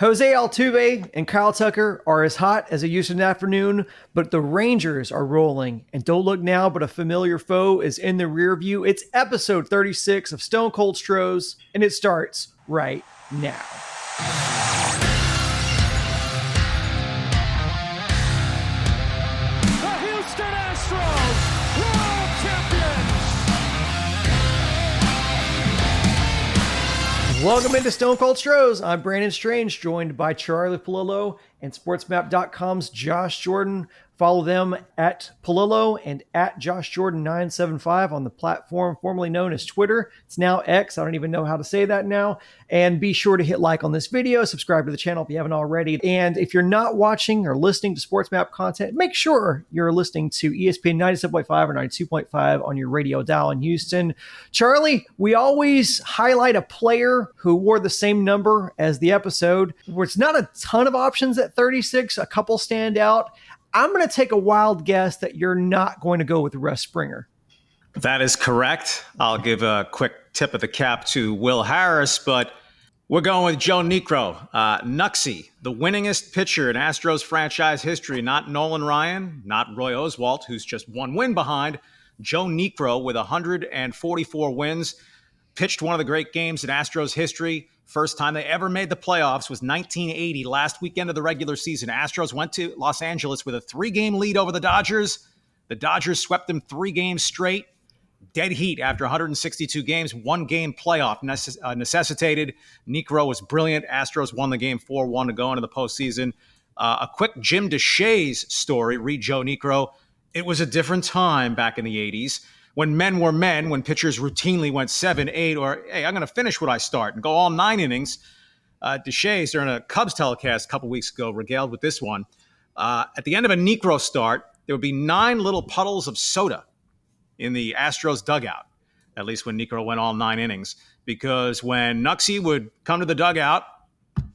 Jose Altuve and Kyle Tucker are as hot as a Houston afternoon, but the Rangers are rolling. And don't look now, but a familiar foe is in the rear view. It's episode 36 of Stone Cold Stros, and it starts right now. Welcome into Stone Cold Stros. I'm Brandon Strange, joined by Charlie Pallilo and SportsMap.com's Josh Jordan. Follow them at Pallilo and at Josh Jordan 975 on the platform formerly known as Twitter. It's now X. I don't even know how to say that now. And be sure to hit like on this video, subscribe to the channel if you haven't already. And if you're not watching or listening to Sports Map content, make sure you're listening to ESPN 97.5 or 92.5 on your radio dial in Houston. Charlie, we always highlight a player who wore the same number as the episode. Where it's not a ton of options at 36, a couple stand out. I'm going to take a wild guess that you're not going to go with Russ Springer. That is correct. I'll give a quick tip of the cap to Will Harris, but we're going with Joe Niekro. Uh, Knucksy, the winningest pitcher in Astros franchise history, not Nolan Ryan, not Roy Oswalt, who's just one win behind. Joe Niekro with 144 wins, pitched one of the great games in Astros history. First time they ever made the playoffs was 1980, last weekend of the regular season. Astros went to Los Angeles with a three game lead over the Dodgers. The Dodgers swept them three games straight. Dead heat after 162 games, one game playoff necess- uh, necessitated. Niekro was brilliant. Astros won the game 4 1 to go into the postseason. Uh, a quick Jim Deshaies story read Joe Niekro. It was a different time back in the 80s when men were men, when pitchers routinely went seven, eight, or hey, I'm going to finish what I start and go all nine innings. Uh, Deshaies, during a Cubs telecast a couple weeks ago, regaled with this one. Uh, at the end of a Niekro start, there would be nine little puddles of soda in the Astros dugout, at least when Niekro went all nine innings. Because when Knucksy would come to the dugout,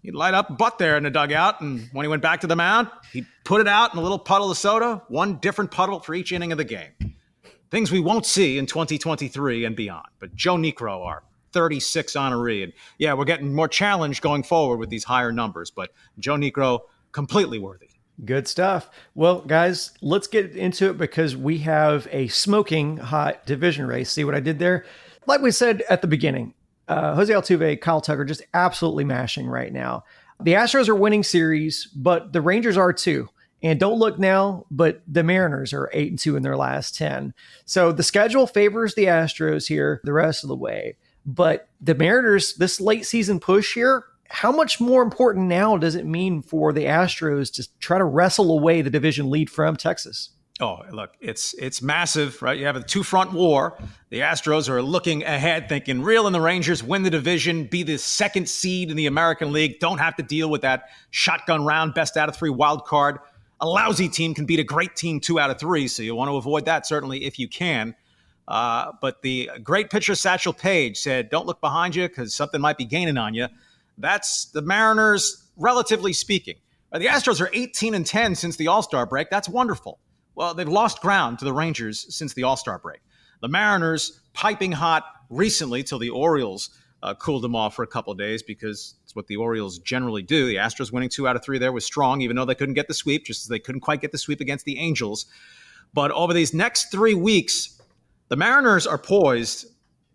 he'd light up a butt there in the dugout. And when he went back to the mound, he'd put it out in a little puddle of soda, one different puddle for each inning of the game things we won't see in 2023 and beyond. But Joe Niekro, our 36 honoree, and yeah, we're getting more challenged going forward with these higher numbers. But Joe Niekro, completely worthy. Good stuff. Well, guys, let's get into it because we have a smoking hot division race. See what I did there? Like we said at the beginning, uh, Jose Altuve, Kyle Tucker, just absolutely mashing right now. The Astros are winning series, but the Rangers are too. And don't look now, but the Mariners are 8 and 2 in their last 10. So the schedule favors the Astros here the rest of the way. But the Mariners, this late season push here, how much more important now does it mean for the Astros to try to wrestle away the division lead from Texas? Oh, look, it's it's massive, right? You have a two front war. The Astros are looking ahead, thinking real, and the Rangers win the division, be the second seed in the American League, don't have to deal with that shotgun round, best out of three wild card a lousy team can beat a great team two out of three. So you want to avoid that certainly if you can. Uh, but the great pitcher Satchel Paige said, "Don't look behind you because something might be gaining on you." That's the Mariners, relatively speaking. The Astros are 18 and 10 since the All Star break. That's wonderful. Well, they've lost ground to the Rangers since the All Star break. The Mariners piping hot recently till the Orioles uh, cooled them off for a couple days because what the Orioles generally do. The Astros winning two out of three there was strong, even though they couldn't get the sweep, just as they couldn't quite get the sweep against the Angels. But over these next three weeks, the Mariners are poised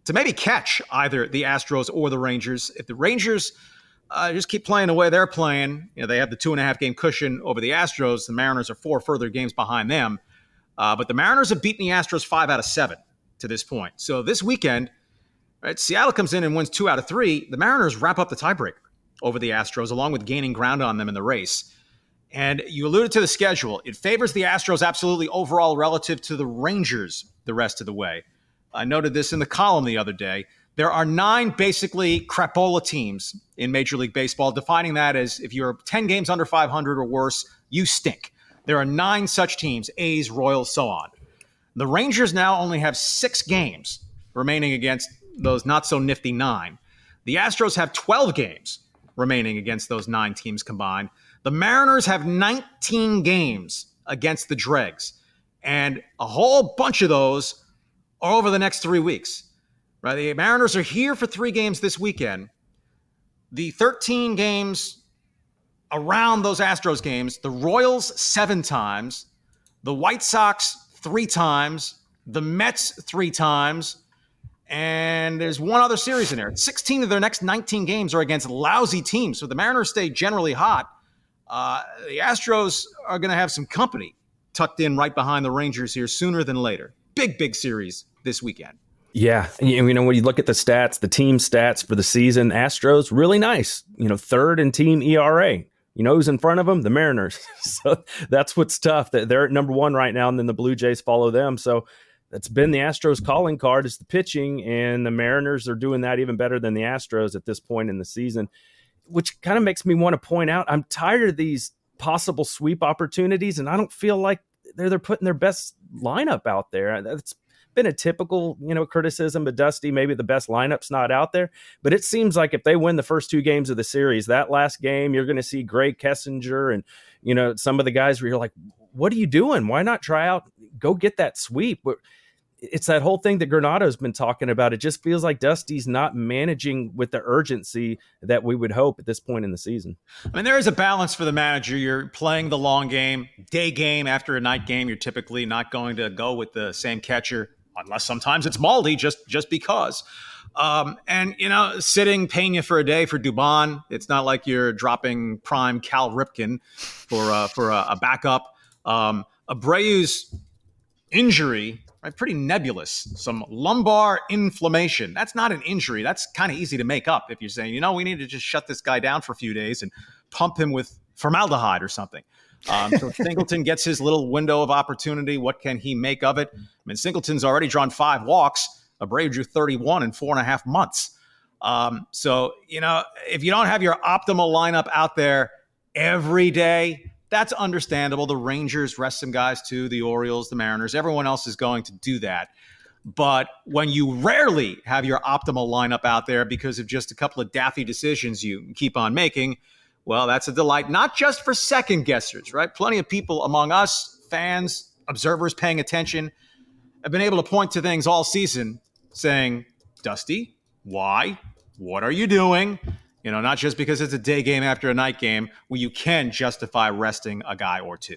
to maybe catch either the Astros or the Rangers. If the Rangers uh, just keep playing the way they're playing, you know, they have the two and a half game cushion over the Astros. The Mariners are four further games behind them. Uh, but the Mariners have beaten the Astros five out of seven to this point. So this weekend, Right? Seattle comes in and wins two out of three. The Mariners wrap up the tiebreaker over the Astros, along with gaining ground on them in the race. And you alluded to the schedule. It favors the Astros absolutely overall relative to the Rangers the rest of the way. I noted this in the column the other day. There are nine basically crapola teams in Major League Baseball, defining that as if you're 10 games under 500 or worse, you stink. There are nine such teams A's, Royals, so on. The Rangers now only have six games remaining against those not so nifty nine. The Astros have 12 games remaining against those nine teams combined. The Mariners have 19 games against the Dregs, and a whole bunch of those are over the next three weeks. Right? The Mariners are here for three games this weekend. The 13 games around those Astros games, the Royals seven times, the White Sox three times, the Mets three times, and there's one other series in there. 16 of their next 19 games are against lousy teams. So the Mariners stay generally hot. Uh, the Astros are going to have some company tucked in right behind the Rangers here sooner than later. Big, big series this weekend. Yeah, And, you know when you look at the stats, the team stats for the season, Astros really nice. You know, third in team ERA. You know who's in front of them? The Mariners. so that's what's tough. They're at number one right now, and then the Blue Jays follow them. So that's been the Astros calling card is the pitching, and the Mariners are doing that even better than the Astros at this point in the season, which kind of makes me want to point out I'm tired of these possible sweep opportunities, and I don't feel like they're they're putting their best lineup out there. Uh, that's been a typical, you know, criticism of Dusty. Maybe the best lineup's not out there, but it seems like if they win the first two games of the series, that last game, you're going to see Grae Kessinger and you know some of the guys where you're like, what are you doing? Why not try out? Go get that sweep it's that whole thing that Granato's been talking about. It just feels like Dusty's not managing with the urgency that we would hope at this point in the season. I mean, there is a balance for the manager. You're playing the long game, day game after a night game. You're typically not going to go with the same catcher unless sometimes it's Maldi just just because. Um, and you know, sitting Pena for a day for Dubon, it's not like you're dropping prime Cal Ripken for uh, for a, a backup. Um, Abreu's injury right? Pretty nebulous. Some lumbar inflammation. That's not an injury. That's kind of easy to make up if you're saying, you know, we need to just shut this guy down for a few days and pump him with formaldehyde or something. Um, so Singleton gets his little window of opportunity. What can he make of it? I mean, Singleton's already drawn five walks. Abreu drew 31 in four and a half months. Um, so, you know, if you don't have your optimal lineup out there every day, that's understandable. The Rangers rest some guys too, the Orioles, the Mariners, everyone else is going to do that. But when you rarely have your optimal lineup out there because of just a couple of daffy decisions you keep on making, well, that's a delight, not just for second guessers, right? Plenty of people among us, fans, observers paying attention, have been able to point to things all season saying, Dusty, why? What are you doing? You know, not just because it's a day game after a night game where you can justify resting a guy or two.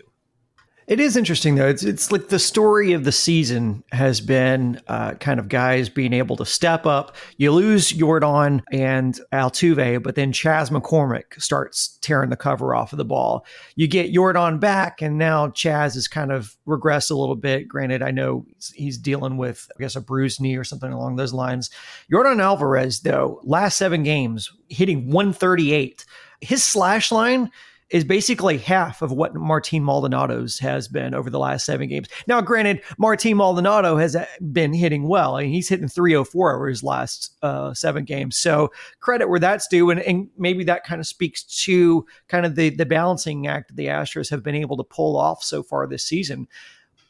It is interesting though. It's it's like the story of the season has been uh, kind of guys being able to step up. You lose Yordan and Altuve, but then Chas McCormick starts tearing the cover off of the ball. You get Yordan back, and now Chas has kind of regressed a little bit. Granted, I know he's dealing with I guess a bruised knee or something along those lines. Yordan Alvarez though, last seven games hitting 138. His slash line is basically half of what Martin Maldonado's has been over the last seven games. Now, granted, Martin Maldonado has uh, been hitting well. Mean, he's hitting 304 over his last uh, seven games. So credit where that's due. And, and maybe that kind of speaks to kind of the, the balancing act the Astros have been able to pull off so far this season.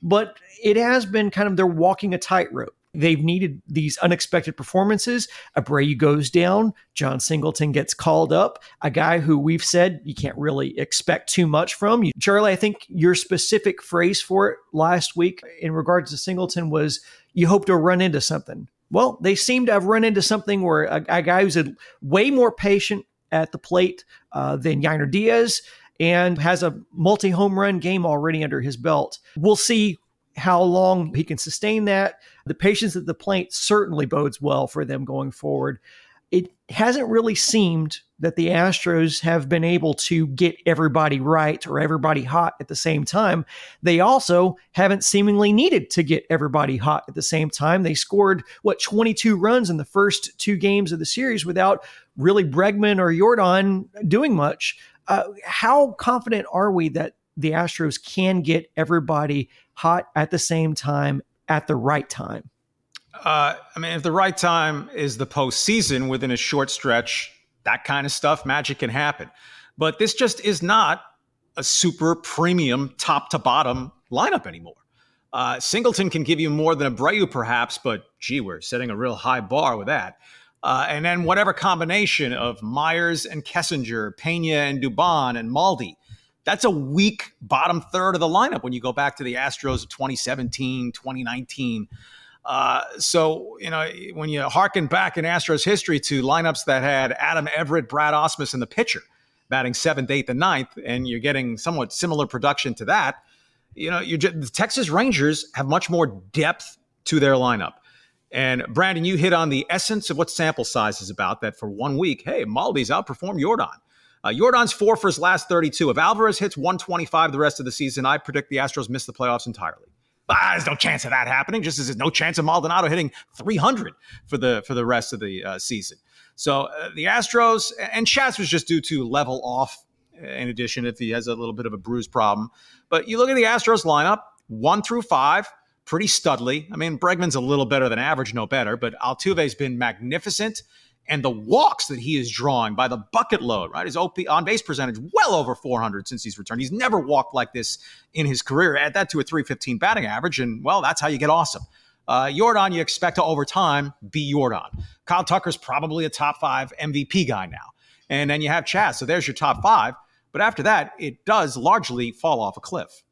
But it has been kind of they're walking a tightrope they've needed these unexpected performances. Abreu goes down. Jon Singleton gets called up. A guy who we've said you can't really expect too much from. Charlie, I think your specific phrase for it last week in regards to Singleton was you hope to run into something. Well, they seem to have run into something where a, a guy who's a, way more patient at the plate uh, than Yainer Diaz and has a multi home run game already under his belt. We'll see how long he can sustain that. The patience at the plate certainly bodes well for them going forward. It hasn't really seemed that the Astros have been able to get everybody right or everybody hot at the same time. They also haven't seemingly needed to get everybody hot at the same time. They scored, what, 22 runs in the first two games of the series without really Bregman or Yordan doing much. Uh, how confident are we that the Astros can get everybody hot at the same time at the right time? Uh, I mean, if the right time is the postseason within a short stretch, that kind of stuff, magic can happen. But this just is not a super premium top to bottom lineup anymore. Uh, Singleton can give you more than a Abreu, perhaps, but gee, we're setting a real high bar with that. Uh, and then whatever combination of Myers and Kessinger, Pena and Dubon and Maldi, that's a weak bottom third of the lineup when you go back to the Astros of 2017, 2019. Uh, so, you know, when you harken back in Astros history to lineups that had Adam Everett, Brad Ausmus, and the pitcher batting seventh, eighth, and ninth, and you're getting somewhat similar production to that, you know, you the Texas Rangers have much more depth to their lineup. And Brandon, you hit on the essence of what sample size is about. That for one week, hey, Maldi's outperformed Yordan. Uh, Yordan's four for his last 32. If Alvarez hits 125 the rest of the season, I predict the Astros miss the playoffs entirely. Ah, there's no chance of that happening. Just as there's no chance of Maldonado hitting 300 for the for the rest of the uh, season. So uh, the Astros and Chas was just due to level off. In addition, if he has a little bit of a bruise problem, but you look at the Astros lineup, one through five, pretty studly. I mean, Bregman's a little better than average, no better, but Altuve's been magnificent and the walks that he is drawing by the bucket load, right? His OP on base percentage well over 400 since he's returned. He's never walked like this in his career. Add that to a 315 batting average, and well, that's how you get awesome. Uh, Yordan, you expect to over time be Yordan. Kyle Tucker's probably a top five MVP guy now. And then you have Chas. So there's your top five. But after that, it does largely fall off a cliff.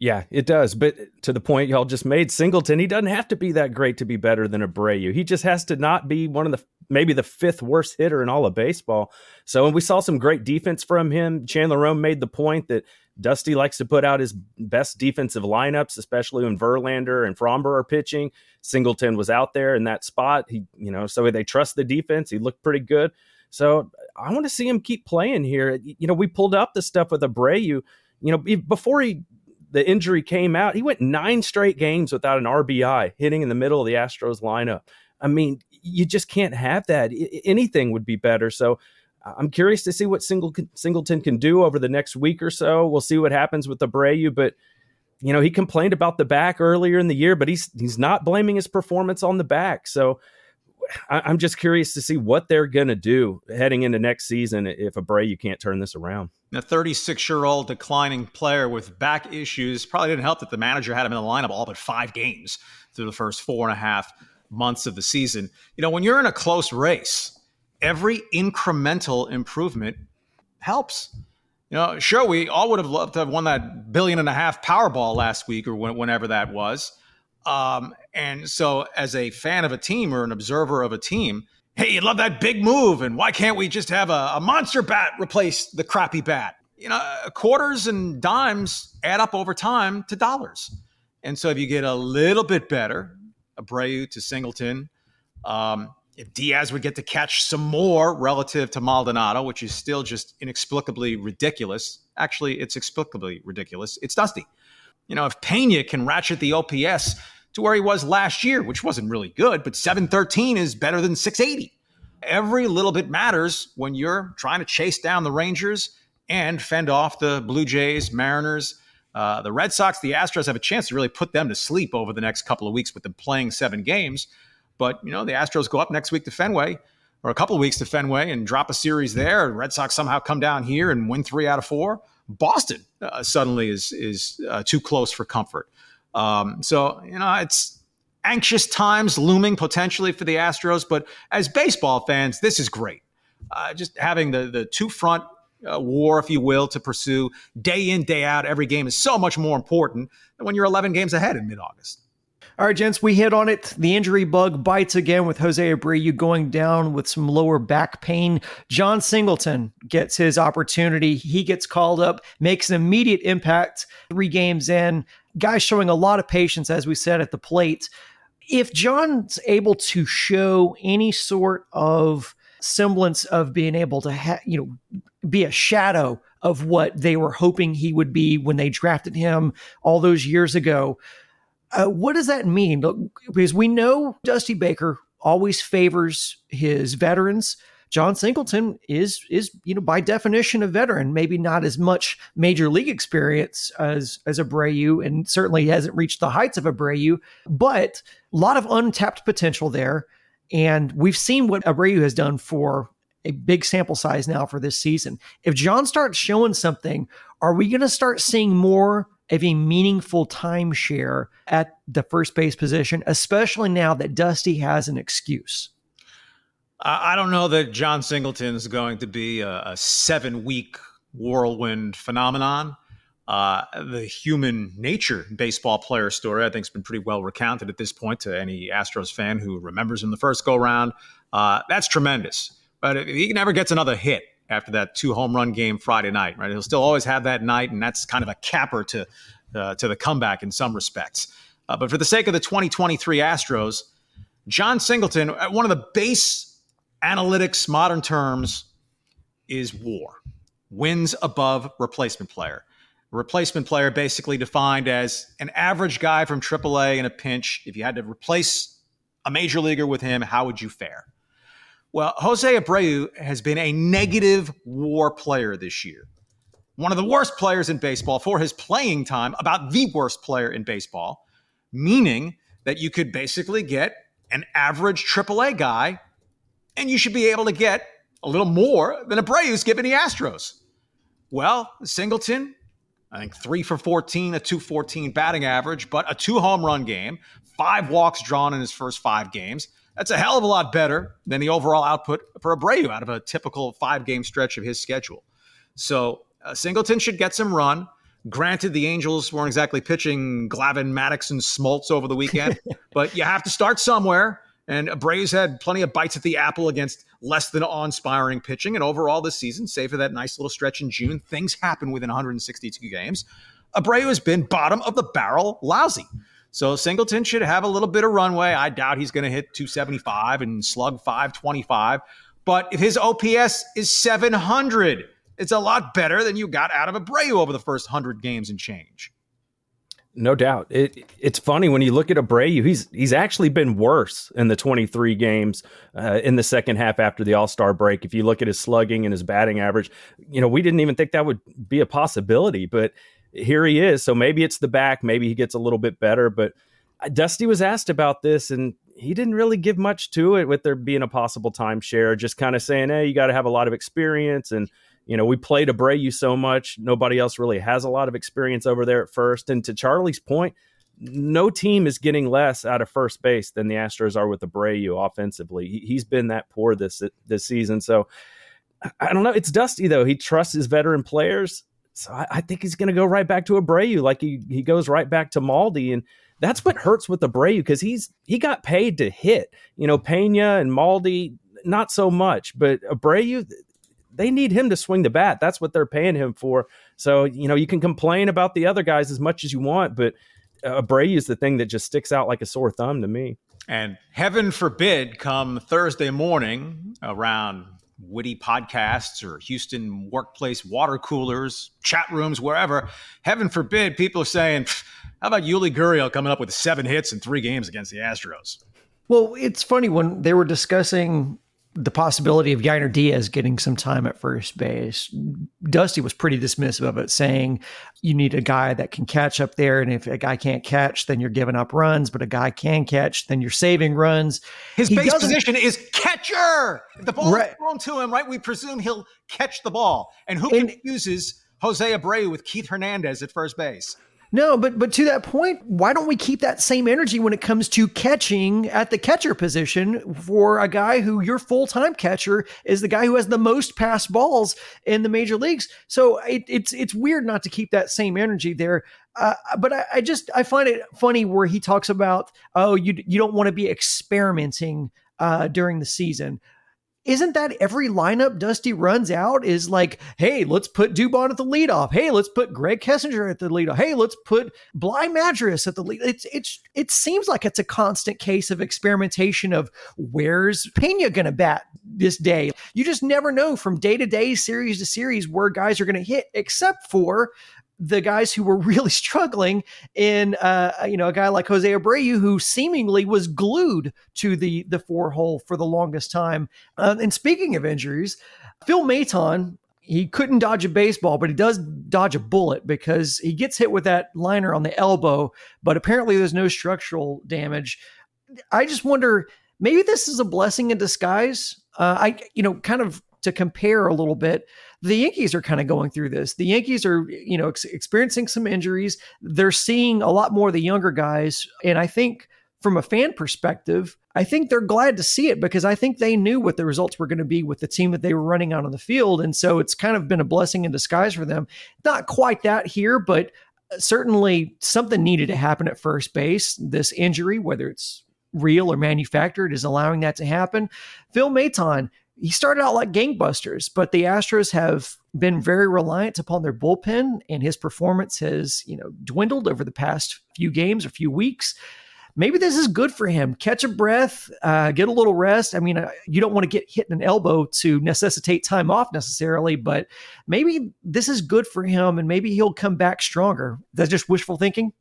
Yeah, it does. But to the point y'all just made, Singleton, he doesn't have to be that great to be better than Abreu. He just has to not be one of the maybe the fifth worst hitter in all of baseball. So and we saw some great defense from him. Chandler Rome made the point that Dusty likes to put out his best defensive lineups, especially when Verlander and Framber are pitching. Singleton was out there in that spot. He, you know, so they trust the defense. He looked pretty good. So I want to see him keep playing here. You know, we pulled up the stuff with Abreu. You know, before he the injury came out, he went nine straight games without an RBI hitting in the middle of the Astros lineup. I mean, you just can't have that. anything would be better. So I'm curious to see what Singleton can do over the next week or so. We'll see what happens with Abreu, but you know he complained about the back earlier in the year, but he's he's not blaming his performance on the back. So I, am just curious to see what they're going to do heading into next season if Abreu you can't turn this around. A 36 year old declining player with back issues probably didn't help that the manager had him in the lineup all but five games through the first four and a half months of the season. You know, when you're in a close race, every incremental improvement helps. You know, sure, we all would have loved to have won that billion and a half Powerball last week or whenever that was. Um, and so, as a fan of a team or an observer of a team, hey, you love that big move, and why can't we just have a, a monster bat replace the crappy bat? You know, quarters and dimes add up over time to dollars. And so, if you get a little bit better, Abreu to Singleton, um, if Diaz would get to catch some more relative to Maldonado, which is still just inexplicably ridiculous. Actually, it's explicably ridiculous. It's Dusty. You know, if Pena can ratchet the OPS to where he was last year, which wasn't really good, but 713 is better than 680. Every little bit matters when you're trying to chase down the Rangers and fend off the Blue Jays, Mariners, uh, the Red Sox, the Astros have a chance to really put them to sleep over the next couple of weeks with them playing seven games. But, you know, the Astros go up next week to Fenway or a couple of weeks to Fenway and drop a series there. Red Sox somehow come down here and win three out of four. Boston uh, suddenly is is uh, too close for comfort. Um, so you know it's anxious times looming potentially for the Astros, but as baseball fans, this is great. Uh, just having the the two front uh, war, if you will, to pursue day in day out. Every game is so much more important than when you're 11 games ahead in mid August. All right, gents, we hit on it. The injury bug bites again with Jose Abreu going down with some lower back pain. Jon Singleton gets his opportunity. He gets called up, makes an immediate impact three games in. Guys showing a lot of patience, as we said, at the plate. If Jon's able to show any sort of semblance of being able to, ha- you know, be a shadow of what they were hoping he would be when they drafted him all those years ago, uh, what does that mean? Because we know Dusty Baker always favors his veterans. Jon Singleton is is you know by definition a veteran, maybe not as much major league experience as as Abreu, and certainly hasn't reached the heights of Abreu, but a lot of untapped potential there. And we've seen what Abreu has done for a big sample size now for this season. If Jon starts showing something, are we going to start seeing more of a meaningful timeshare at the first base position, especially now that Dusty has an excuse? I don't know that Jon Singleton is going to be a, a seven week whirlwind phenomenon. Uh, the human nature baseball player story, I think, has been pretty well recounted at this point to any Astros fan who remembers him the first go round. Uh, that's tremendous. But if he never gets another hit, after that two home run game Friday night, right? He'll still always have that night, and that's kind of a capper to uh, to the comeback in some respects. Uh, but for the sake of the 2023 Astros, Jon Singleton, uh, one of the base analytics modern terms is WAR, wins above replacement player. Replacement player basically defined as an average guy from AAA in a pinch. If you had to replace a major leaguer with him, how would you fare? Well, Jose Abreu has been a negative WAR player this year. One of the worst players in baseball for his playing time, about the worst player in baseball, meaning that you could basically get an average AAA guy and you should be able to get a little more than Abreu's given the Astros. Well, Singleton, I think three for 14, a 214 batting average, but a two home run game, five walks drawn in his first five games. That's a hell of a lot better than the overall output for Abreu out of a typical five game stretch of his schedule. So uh, Singleton should get some run. Granted, the Angels weren't exactly pitching Glavine, Maddux, and Smoltz over the weekend, but you have to start somewhere. And Abreu's had plenty of bites at the apple against less than awe-inspiring pitching. And overall this season, save for that nice little stretch in June, things happen within 162 games. Abreu has been bottom of the barrel lousy. So Singleton should have a little bit of runway. I doubt he's going to hit 275 and slug 525. But if his OPS is 700, it's a lot better than you got out of Abreu over the first 100 games and change. No doubt. It, it's funny when you look at Abreu, he's he's actually been worse in the 23 games uh, in the second half after the All Star break. If you look at his slugging and his batting average, you know we didn't even think that would be a possibility, but here he is. So maybe it's the back, maybe he gets a little bit better. But uh, Dusty was asked about this, and he didn't really give much to it with there being a possible timeshare. Just kind of saying, "Hey, you got to have a lot of experience and." You know, we played Abreu so much. Nobody else really has a lot of experience over there at first. And to Charlie's point, no team is getting less out of first base than the Astros are with Abreu offensively. He's been that poor this this season. So I don't know. It's Dusty though. He trusts his veteran players. So I, I think he's going to go right back to Abreu, like he he goes right back to Maldi, and that's what hurts with Abreu because he's he got paid to hit. You know, Pena and Maldi not so much, but Abreu they need him to swing the bat. That's what they're paying him for. So, you know, you can complain about the other guys as much as you want, but uh, Abreu is the thing that just sticks out like a sore thumb to me. And heaven forbid, come Thursday morning around witty podcasts or Houston workplace water coolers, chat rooms, wherever, heaven forbid, people are saying, how about Yuli Gurriel coming up with seven hits in three games against the Astros? Well, it's funny when they were discussing the possibility of Yainer Diaz getting some time at first base. Dusty was pretty dismissive of it, saying you need a guy that can catch up there. And if a guy can't catch, then you're giving up runs. But a guy can catch, then you're saving runs. His he base position is catcher. If the ball right. is thrown to him, right? We presume he'll catch the ball. And who and, confuses Jose Abreu with Keith Hernandez at first base? No, but but to that point, why don't we keep that same energy when it comes to catching at the catcher position for a guy who your full time catcher is the guy who has the most pass balls in the major leagues? So it, it's it's weird not to keep that same energy there. Uh, but I, I just I find it funny where he talks about oh you you don't want to be experimenting uh, during the season isn't that every lineup Dusty runs out is like, hey, let's put Dubon at the leadoff. Hey, let's put Greg Kessinger at the leadoff. Hey, let's put Bligh Madris at the lead. It's it's it seems like it's a constant case of experimentation of where's Pena gonna bat this day. You just never know from day to day, series to series, where guys are gonna hit, except for the guys who were really struggling in uh, you know a guy like Jose Abreu who seemingly was glued to the the four hole for the longest time. Uh, and speaking of injuries, Phil Maton he couldn't dodge a baseball, but he does dodge a bullet because he gets hit with that liner on the elbow. But apparently, there's no structural damage. I just wonder maybe this is a blessing in disguise. Uh, I you know kind of to compare a little bit the Yankees are kind of going through this. The Yankees are, you know, ex- experiencing some injuries. They're seeing a lot more of the younger guys. And I think from a fan perspective, I think they're glad to see it because I think they knew what the results were going to be with the team that they were running out on the field. And so it's kind of been a blessing in disguise for them. Not quite that here, but uh, certainly something needed to happen at first base. This injury, whether it's real or manufactured, is allowing that to happen. Phil Maton, he started out like gangbusters, but the Astros have been very reliant upon their bullpen, and his performance has, you know, dwindled over the past few games or few weeks. Maybe this is good for him. Catch a breath, uh, get a little rest. I mean, uh, you don't want to get hit in an elbow to necessitate time off necessarily, but maybe this is good for him, and maybe he'll come back stronger. That's just wishful thinking.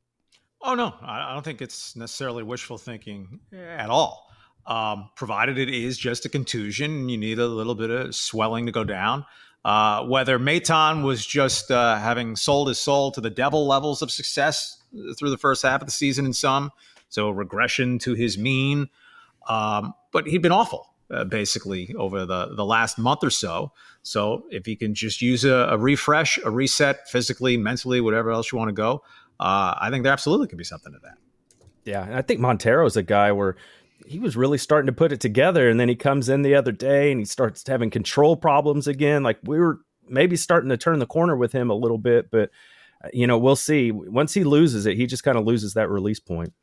Oh no, I don't think it's necessarily wishful thinking at all um, provided it is just a contusion. You need a little bit of swelling to go down. Uh, whether Maton was just uh, having sold his soul to the devil levels of success through the first half of the season in some, so regression to his mean. Um, but he'd been awful uh, basically over the, the last month or so. So if he can just use a, a refresh, a reset physically, mentally, whatever else you want to go, uh, I think there absolutely could be something to that. Yeah, I think Montero is a guy where he was really starting to put it together. And then he comes in the other day and he starts having control problems again. Like we were maybe starting to turn the corner with him a little bit, but uh, you know, we'll see. Once he loses it, he just kind of loses that release point.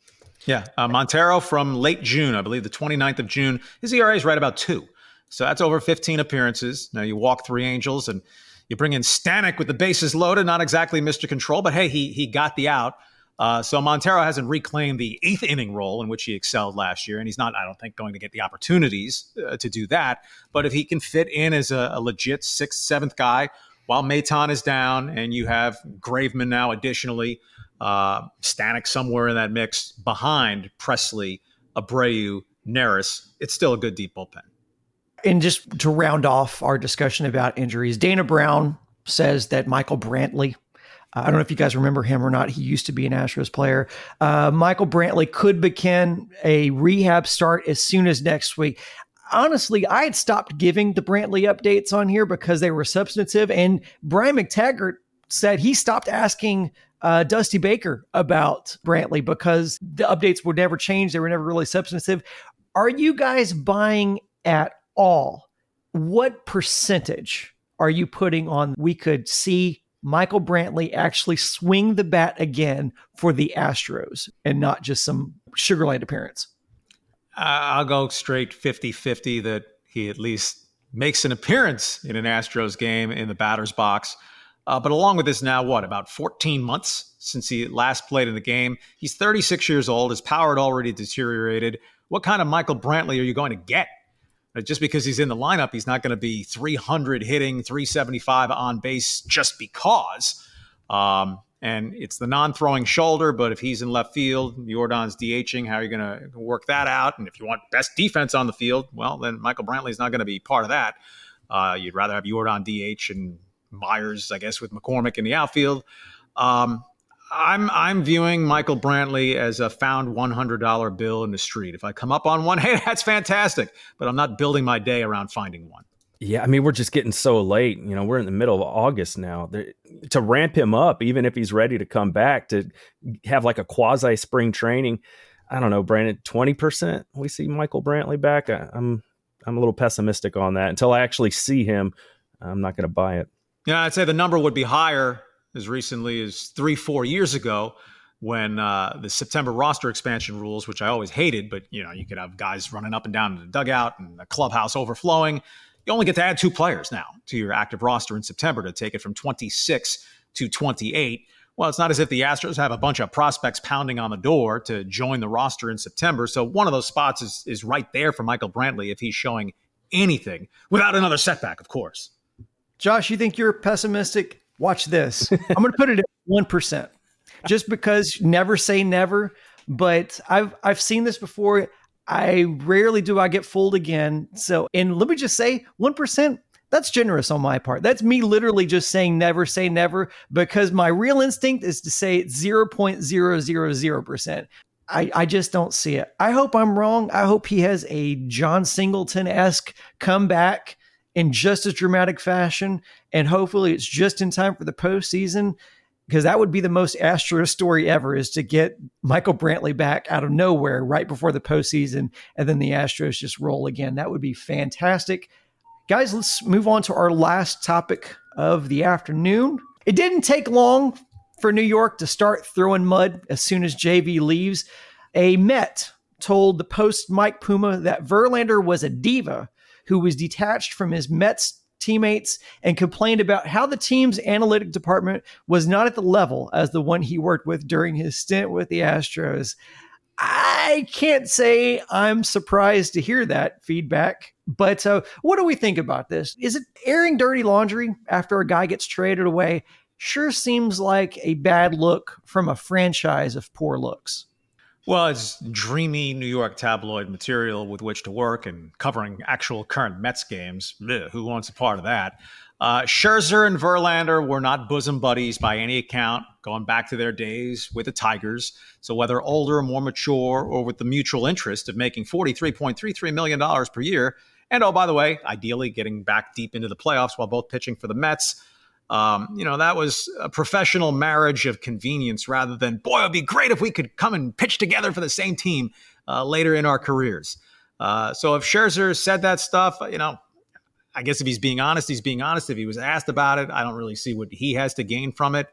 Yeah. Uh, Montero from late June, I believe the 29th of June, his ERA is right about two. So that's over 15 appearances. Now you walk three angels and you bring in Stanek with the bases loaded, not exactly Mr. Control, but hey, he he got the out. Uh, so Montero hasn't reclaimed the eighth inning role in which he excelled last year, and he's not, I don't think, going to get the opportunities uh, to do that. But if he can fit in as a, a legit sixth, seventh guy while Maton is down, and you have Graveman now additionally, uh, Stanek somewhere in that mix behind Presley, Abreu, Neris, it's still a good deep bullpen. And just to round off our discussion about injuries, Dana Brown says that Michael Brantley I don't know if you guys remember him or not. He used to be an Astros player. Uh, Michael Brantley could begin a rehab start as soon as next week. Honestly, I had stopped giving the Brantley updates on here because they were substantive. And Brian McTaggart said he stopped asking uh, Dusty Baker about Brantley because the updates would never change. They were never really substantive. Are you guys buying at all? What percentage are you putting on we could see Michael Brantley actually swing the bat again for the Astros and not just some Sugarland appearance? I'll go straight 50 50 that he at least makes an appearance in an Astros game in the batter's box. Uh, but along with this, now what, about 14 months since he last played in the game? He's 36 years old. His power had already deteriorated. What kind of Michael Brantley are you going to get? Just because he's in the lineup, he's not going to be 300 hitting, 375 on base just because. Um, and it's the non-throwing shoulder, but if he's in left field, Yordan's DHing. How are you going to work that out? And if you want best defense on the field, well, then Michael Brantley's not going to be part of that. Uh, you'd rather have Yordan DH and Myers, I guess, with McCormick in the outfield. Um, I'm I'm viewing Michael Brantley as a found one hundred dollar bill in the street. If I come up on one, hey, that's fantastic. But I'm not building my day around finding one. Yeah, I mean, we're just getting so late. You know, we're in the middle of August now. to ramp him up, even if he's ready to come back, to have like a quasi spring training. I don't know, Brandon. Twenty percent. We see Michael Brantley back. I, I'm I'm a little pessimistic on that. Until I actually see him, I'm not going to buy it. Yeah, I'd say the number would be higher as recently as three, four years ago when uh, the September roster expansion rules, which I always hated, but you know, you could have guys running up and down in the dugout and the clubhouse overflowing. You only get to add two players now to your active roster in September to take it from 26 to 28. Well, it's not as if the Astros have a bunch of prospects pounding on the door to join the roster in September. So one of those spots is is right there for Michael Brantley if he's showing anything without another setback, of course. Josh, you think you're pessimistic? Watch this. I'm going to put it at 1%. Just because never say never, but I've I've seen this before. I rarely do I get fooled again. So, and let me just say 1%, that's generous on my part. That's me literally just saying never say never because my real instinct is to say 0.000%. I, I just don't see it. I hope I'm wrong. I hope he has a Jon Singleton esque comeback in just as dramatic fashion. And hopefully it's just in time for the postseason because that would be the most Astros story ever is to get Michael Brantley back out of nowhere right before the postseason and then the Astros just roll again. That would be fantastic. Guys, let's move on to our last topic of the afternoon. It didn't take long for New York to start throwing mud as soon as JV leaves. A Met told the Post Mike Puma that Verlander was a diva who was detached from his Mets teammates and complained about how the team's analytic department was not at the level as the one he worked with during his stint with the Astros. I can't say I'm surprised to hear that feedback, but uh, what do we think about this? Is it airing dirty laundry after a guy gets traded away? Sure seems like a bad look from a franchise of poor looks. Well, it's dreamy New York tabloid material with which to work and covering actual current Mets games. Who wants a part of that? Uh, Scherzer and Verlander were not bosom buddies by any account, going back to their days with the Tigers. So, whether older, more mature, or with the mutual interest of making $43.33 million per year, and oh, by the way, ideally getting back deep into the playoffs while both pitching for the Mets, um, you know, that was a professional marriage of convenience rather than, boy, it'd be great if we could come and pitch together for the same team uh, later in our careers. Uh, so if Scherzer said that stuff, you know, I guess if he's being honest, he's being honest. If he was asked about it, I don't really see what he has to gain from it.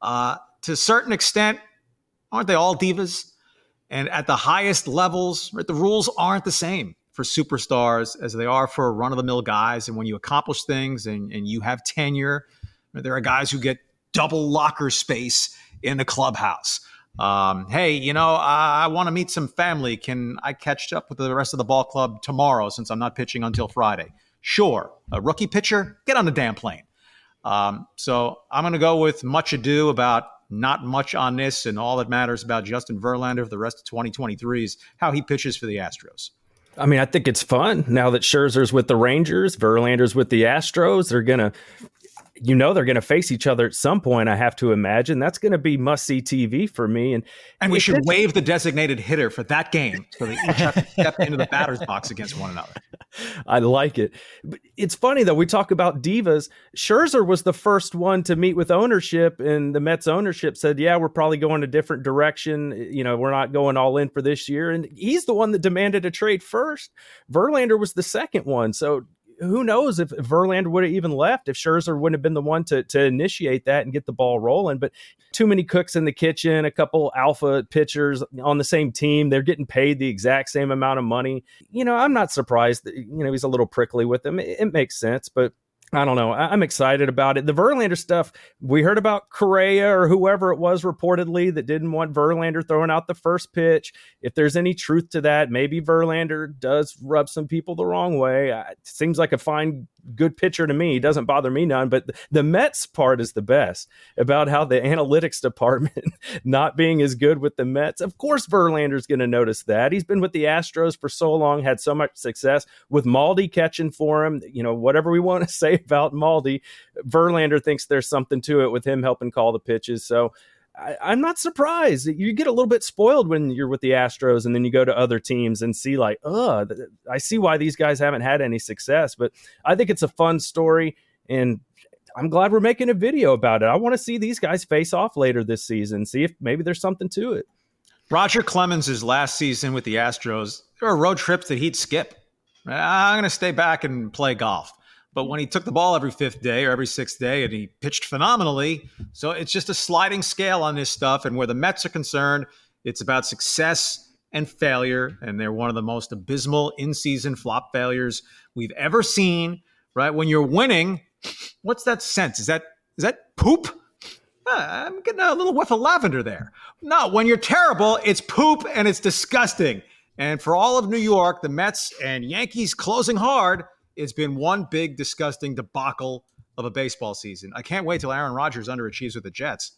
Uh, to a certain extent, aren't they all divas? And at the highest levels, right, the rules aren't the same for superstars as they are for run of the mill guys. And when you accomplish things and, and you have tenure, there are guys who get double locker space in the clubhouse. Um, hey, you know, I, I want to meet some family. Can I catch up with the rest of the ball club tomorrow since I'm not pitching until Friday? Sure. A rookie pitcher, get on the damn plane. Um, so I'm going to go with much ado about not much on this, and all that matters about Justin Verlander for the rest of 2023 is how he pitches for the Astros. I mean, I think it's fun now that Scherzer's with the Rangers, Verlander's with the Astros. They're going to you know they're going to face each other at some point. I have to imagine that's going to be must see TV for me. And and we should waive the designated hitter for that game, so they each have to step into the batter's box against one another. I like it. But it's funny though. We talk about divas. Scherzer was the first one to meet with ownership, and the Mets ownership said, "Yeah, we're probably going a different direction. You know, we're not going all in for this year." And he's the one that demanded a trade first. Verlander was the second one. So who knows if Verlander would have even left if Scherzer wouldn't have been the one to to initiate that and get the ball rolling. But too many cooks in the kitchen, a couple alpha pitchers on the same team, they're getting paid the exact same amount of money. You know, I'm not surprised that you know he's a little prickly with them. It, it makes sense, but I don't know. I'm excited about it. The Verlander stuff, we heard about Correa or whoever it was reportedly that didn't want Verlander throwing out the first pitch. If there's any truth to that, maybe Verlander does rub some people the wrong way. It seems like a fine good pitcher to me. He doesn't bother me none. But the Mets part is the best about how the analytics department not being as good with the Mets. Of course, Verlander's going to notice that. He's been with the Astros for so long, had so much success with Maldi catching for him. You know, whatever we want to say about Maldi, Verlander thinks there's something to it with him helping call the pitches. So I, am not surprised. You get a little bit spoiled when you're with the Astros and then you go to other teams and see, like, oh, I see why these guys haven't had any success. But I think it's a fun story. And I'm glad we're making a video about it. I want to see these guys face off later this season, see if maybe there's something to it. Roger Clemens' last season with the Astros, there were road trips that he'd skip. Ah, I'm going to stay back and play golf. But when he took the ball every fifth day or every sixth day and he pitched phenomenally, so it's just a sliding scale on this stuff. And where the Mets are concerned, it's about success and failure. And they're one of the most abysmal in season flop failures we've ever seen, right? When you're winning, what's that sense? Is that is that poop? Uh, I'm getting a little whiff of lavender there. No, when you're terrible, it's poop and it's disgusting. And for all of New York, the Mets and Yankees closing hard, it's been one big disgusting debacle of a baseball season. I can't wait till Aaron Rodgers underachieves with the Jets.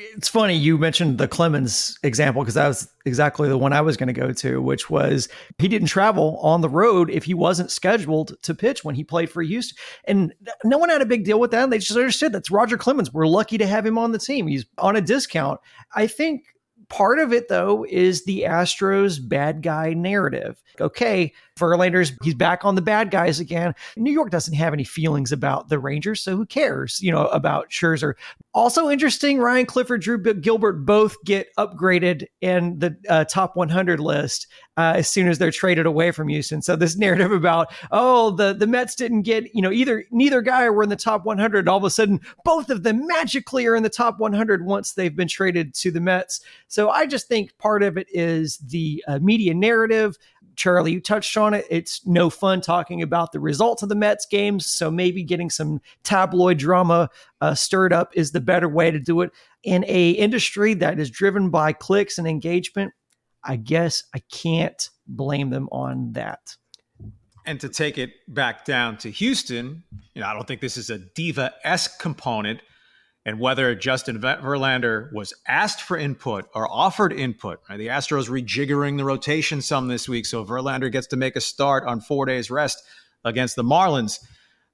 It's funny you mentioned the Clemens example because that was exactly the one I was going to go to, which was he didn't travel on the road if he wasn't scheduled to pitch when he played for Houston, and no one had a big deal with that. They just understood that's Roger Clemens. We're lucky to have him on the team. He's on a discount. I think Part of it, though, is the Astros bad guy narrative. Okay, Verlander's he's back on the bad guys again. New York doesn't have any feelings about the Rangers, so who cares, you know, about Scherzer. Also interesting, Ryan Clifford, Drew Gilbert both get upgraded in the uh, top 100 list uh, as soon as they're traded away from Houston. So this narrative about oh the the Mets didn't get you know either neither guy were in the top 100. All of a sudden, both of them magically are in the top 100 once they've been traded to the Mets. So I just think part of it is the uh, media narrative Charlie, you touched on it. It's no fun talking about the results of the Mets games. So maybe getting some tabloid drama uh, stirred up is the better way to do it. In a industry that is driven by clicks and engagement, I guess I can't blame them on that. And to take it back down to Houston, you know, I don't think this is a diva esque component and whether Justin Verlander was asked for input or offered input. Right? The Astros rejiggering the rotation some this week, so Verlander gets to make a start on four days rest against the Marlins.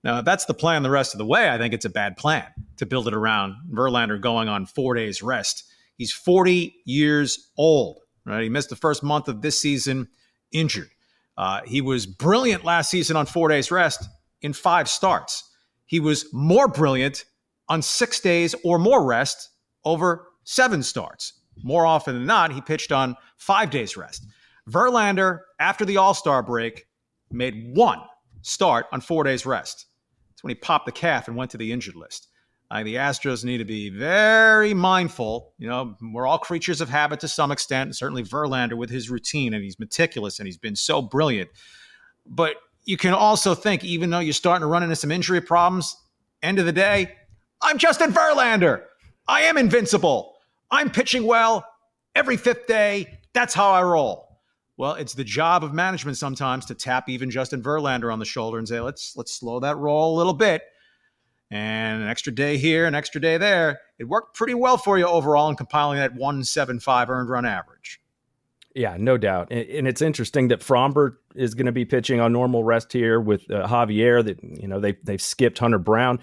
Now, that's the plan the rest of the way, I think it's a bad plan to build it around Verlander going on four days rest. He's 40 years old, right? He missed the first month of this season injured. Uh, he was brilliant last season on four days rest in five starts. He was more brilliant on six days or more rest over seven starts. More often than not, he pitched on five days rest. Verlander, after the All Star break, made one start on four days rest. That's when he popped the calf and went to the injured list. Uh, the Astros need to be very mindful. You know, we're all creatures of habit to some extent. And certainly Verlander with his routine, and he's meticulous and he's been so brilliant. But you can also think, even though you're starting to run into some injury problems, end of the day, I'm Justin Verlander. I am invincible. I'm pitching well every fifth day. That's how I roll. Well, it's the job of management sometimes to tap even Justin Verlander on the shoulder and say, let's let's slow that roll a little bit. And an extra day here, an extra day there. It worked pretty well for you overall in compiling that 175 earned run average. Yeah, no doubt. And, it's interesting that Framber is going to be pitching on normal rest here with uh, Javier. That you know they they've skipped Hunter Brown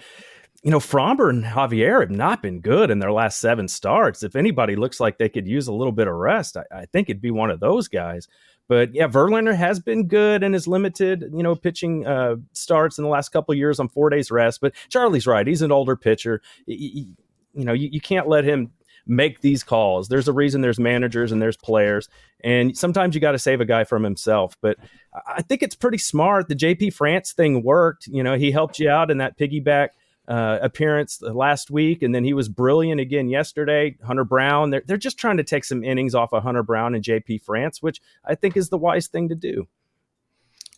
you know, Framber and Javier have not been good in their last seven starts. If anybody looks like they could use a little bit of rest, I, I think it'd be one of those guys. But yeah, Verlander has been good and is limited, you know, pitching uh, starts in the last couple years on four days rest. But Charlie's right; he's an older pitcher. you know, you, you can't let him make these calls. There's a reason there's managers and there's players, and sometimes you got to save a guy from himself. But I think it's pretty smart. The JP France thing worked. You know, he helped you out in that piggyback uh, appearance last week, and then he was brilliant again yesterday. Hunter Brown, they're, they're just trying to take some innings off of Hunter Brown and JP France, which I think is the wise thing to do.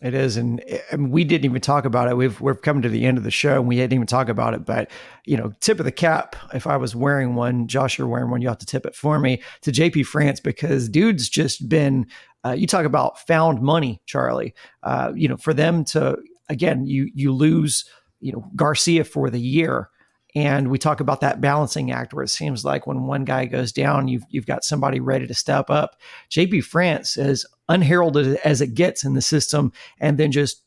It is, and, and, we didn't even talk about it. We've we're coming to the end of the show, and we didn't even talk about it. But you know, tip of the cap. If I was wearing one, Josh, you're wearing one. You have to tip it for me to JP France because dude's just been. Uh, you talk about found money, Charlie. Uh, you know, for them to again, you you lose you know Garcia for the year. And we talk about that balancing act where it seems like when one guy goes down, you've you've got somebody ready to step up. JP France is unheralded as it gets in the system, and then just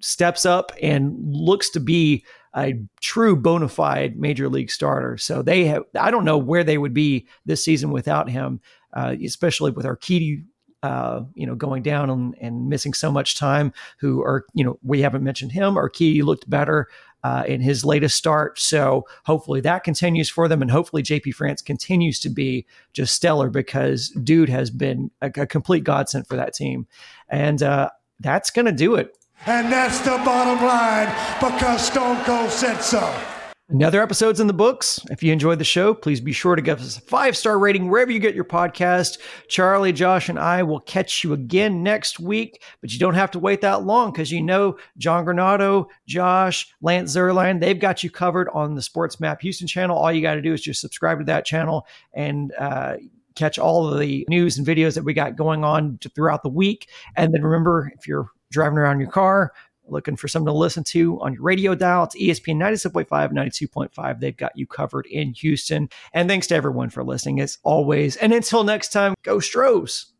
steps up and looks to be a true bona fide major league starter. So they have I don't know where they would be this season without him, uh, especially with Urquidy uh, you know, going down and, and, missing so much time, who are, you know, we haven't mentioned him. Or Key looked better uh, in his latest start. So hopefully that continues for them. And hopefully JP France continues to be just stellar because dude has been a, a complete godsend for that team. And uh, that's going to do it. And that's the bottom line because Stone Cold said so. Another episode's in the books. If you enjoyed the show, please be sure to give us a five star rating wherever you get your podcast. Charlie, Josh, and I will catch you again next week, but you don't have to wait that long because you know John Granato, Josh, Lance Zierlein, they've got you covered on the Sports Map Houston channel. All you got to do is just subscribe to that channel and uh, catch all of the news and videos that we got going on throughout the week. And then remember, if you're driving around your car, looking for something to listen to on your radio dial, it's ESPN 97.5, 92.5. They've got you covered in Houston. And thanks to everyone for listening as always. And until next time, go Stros.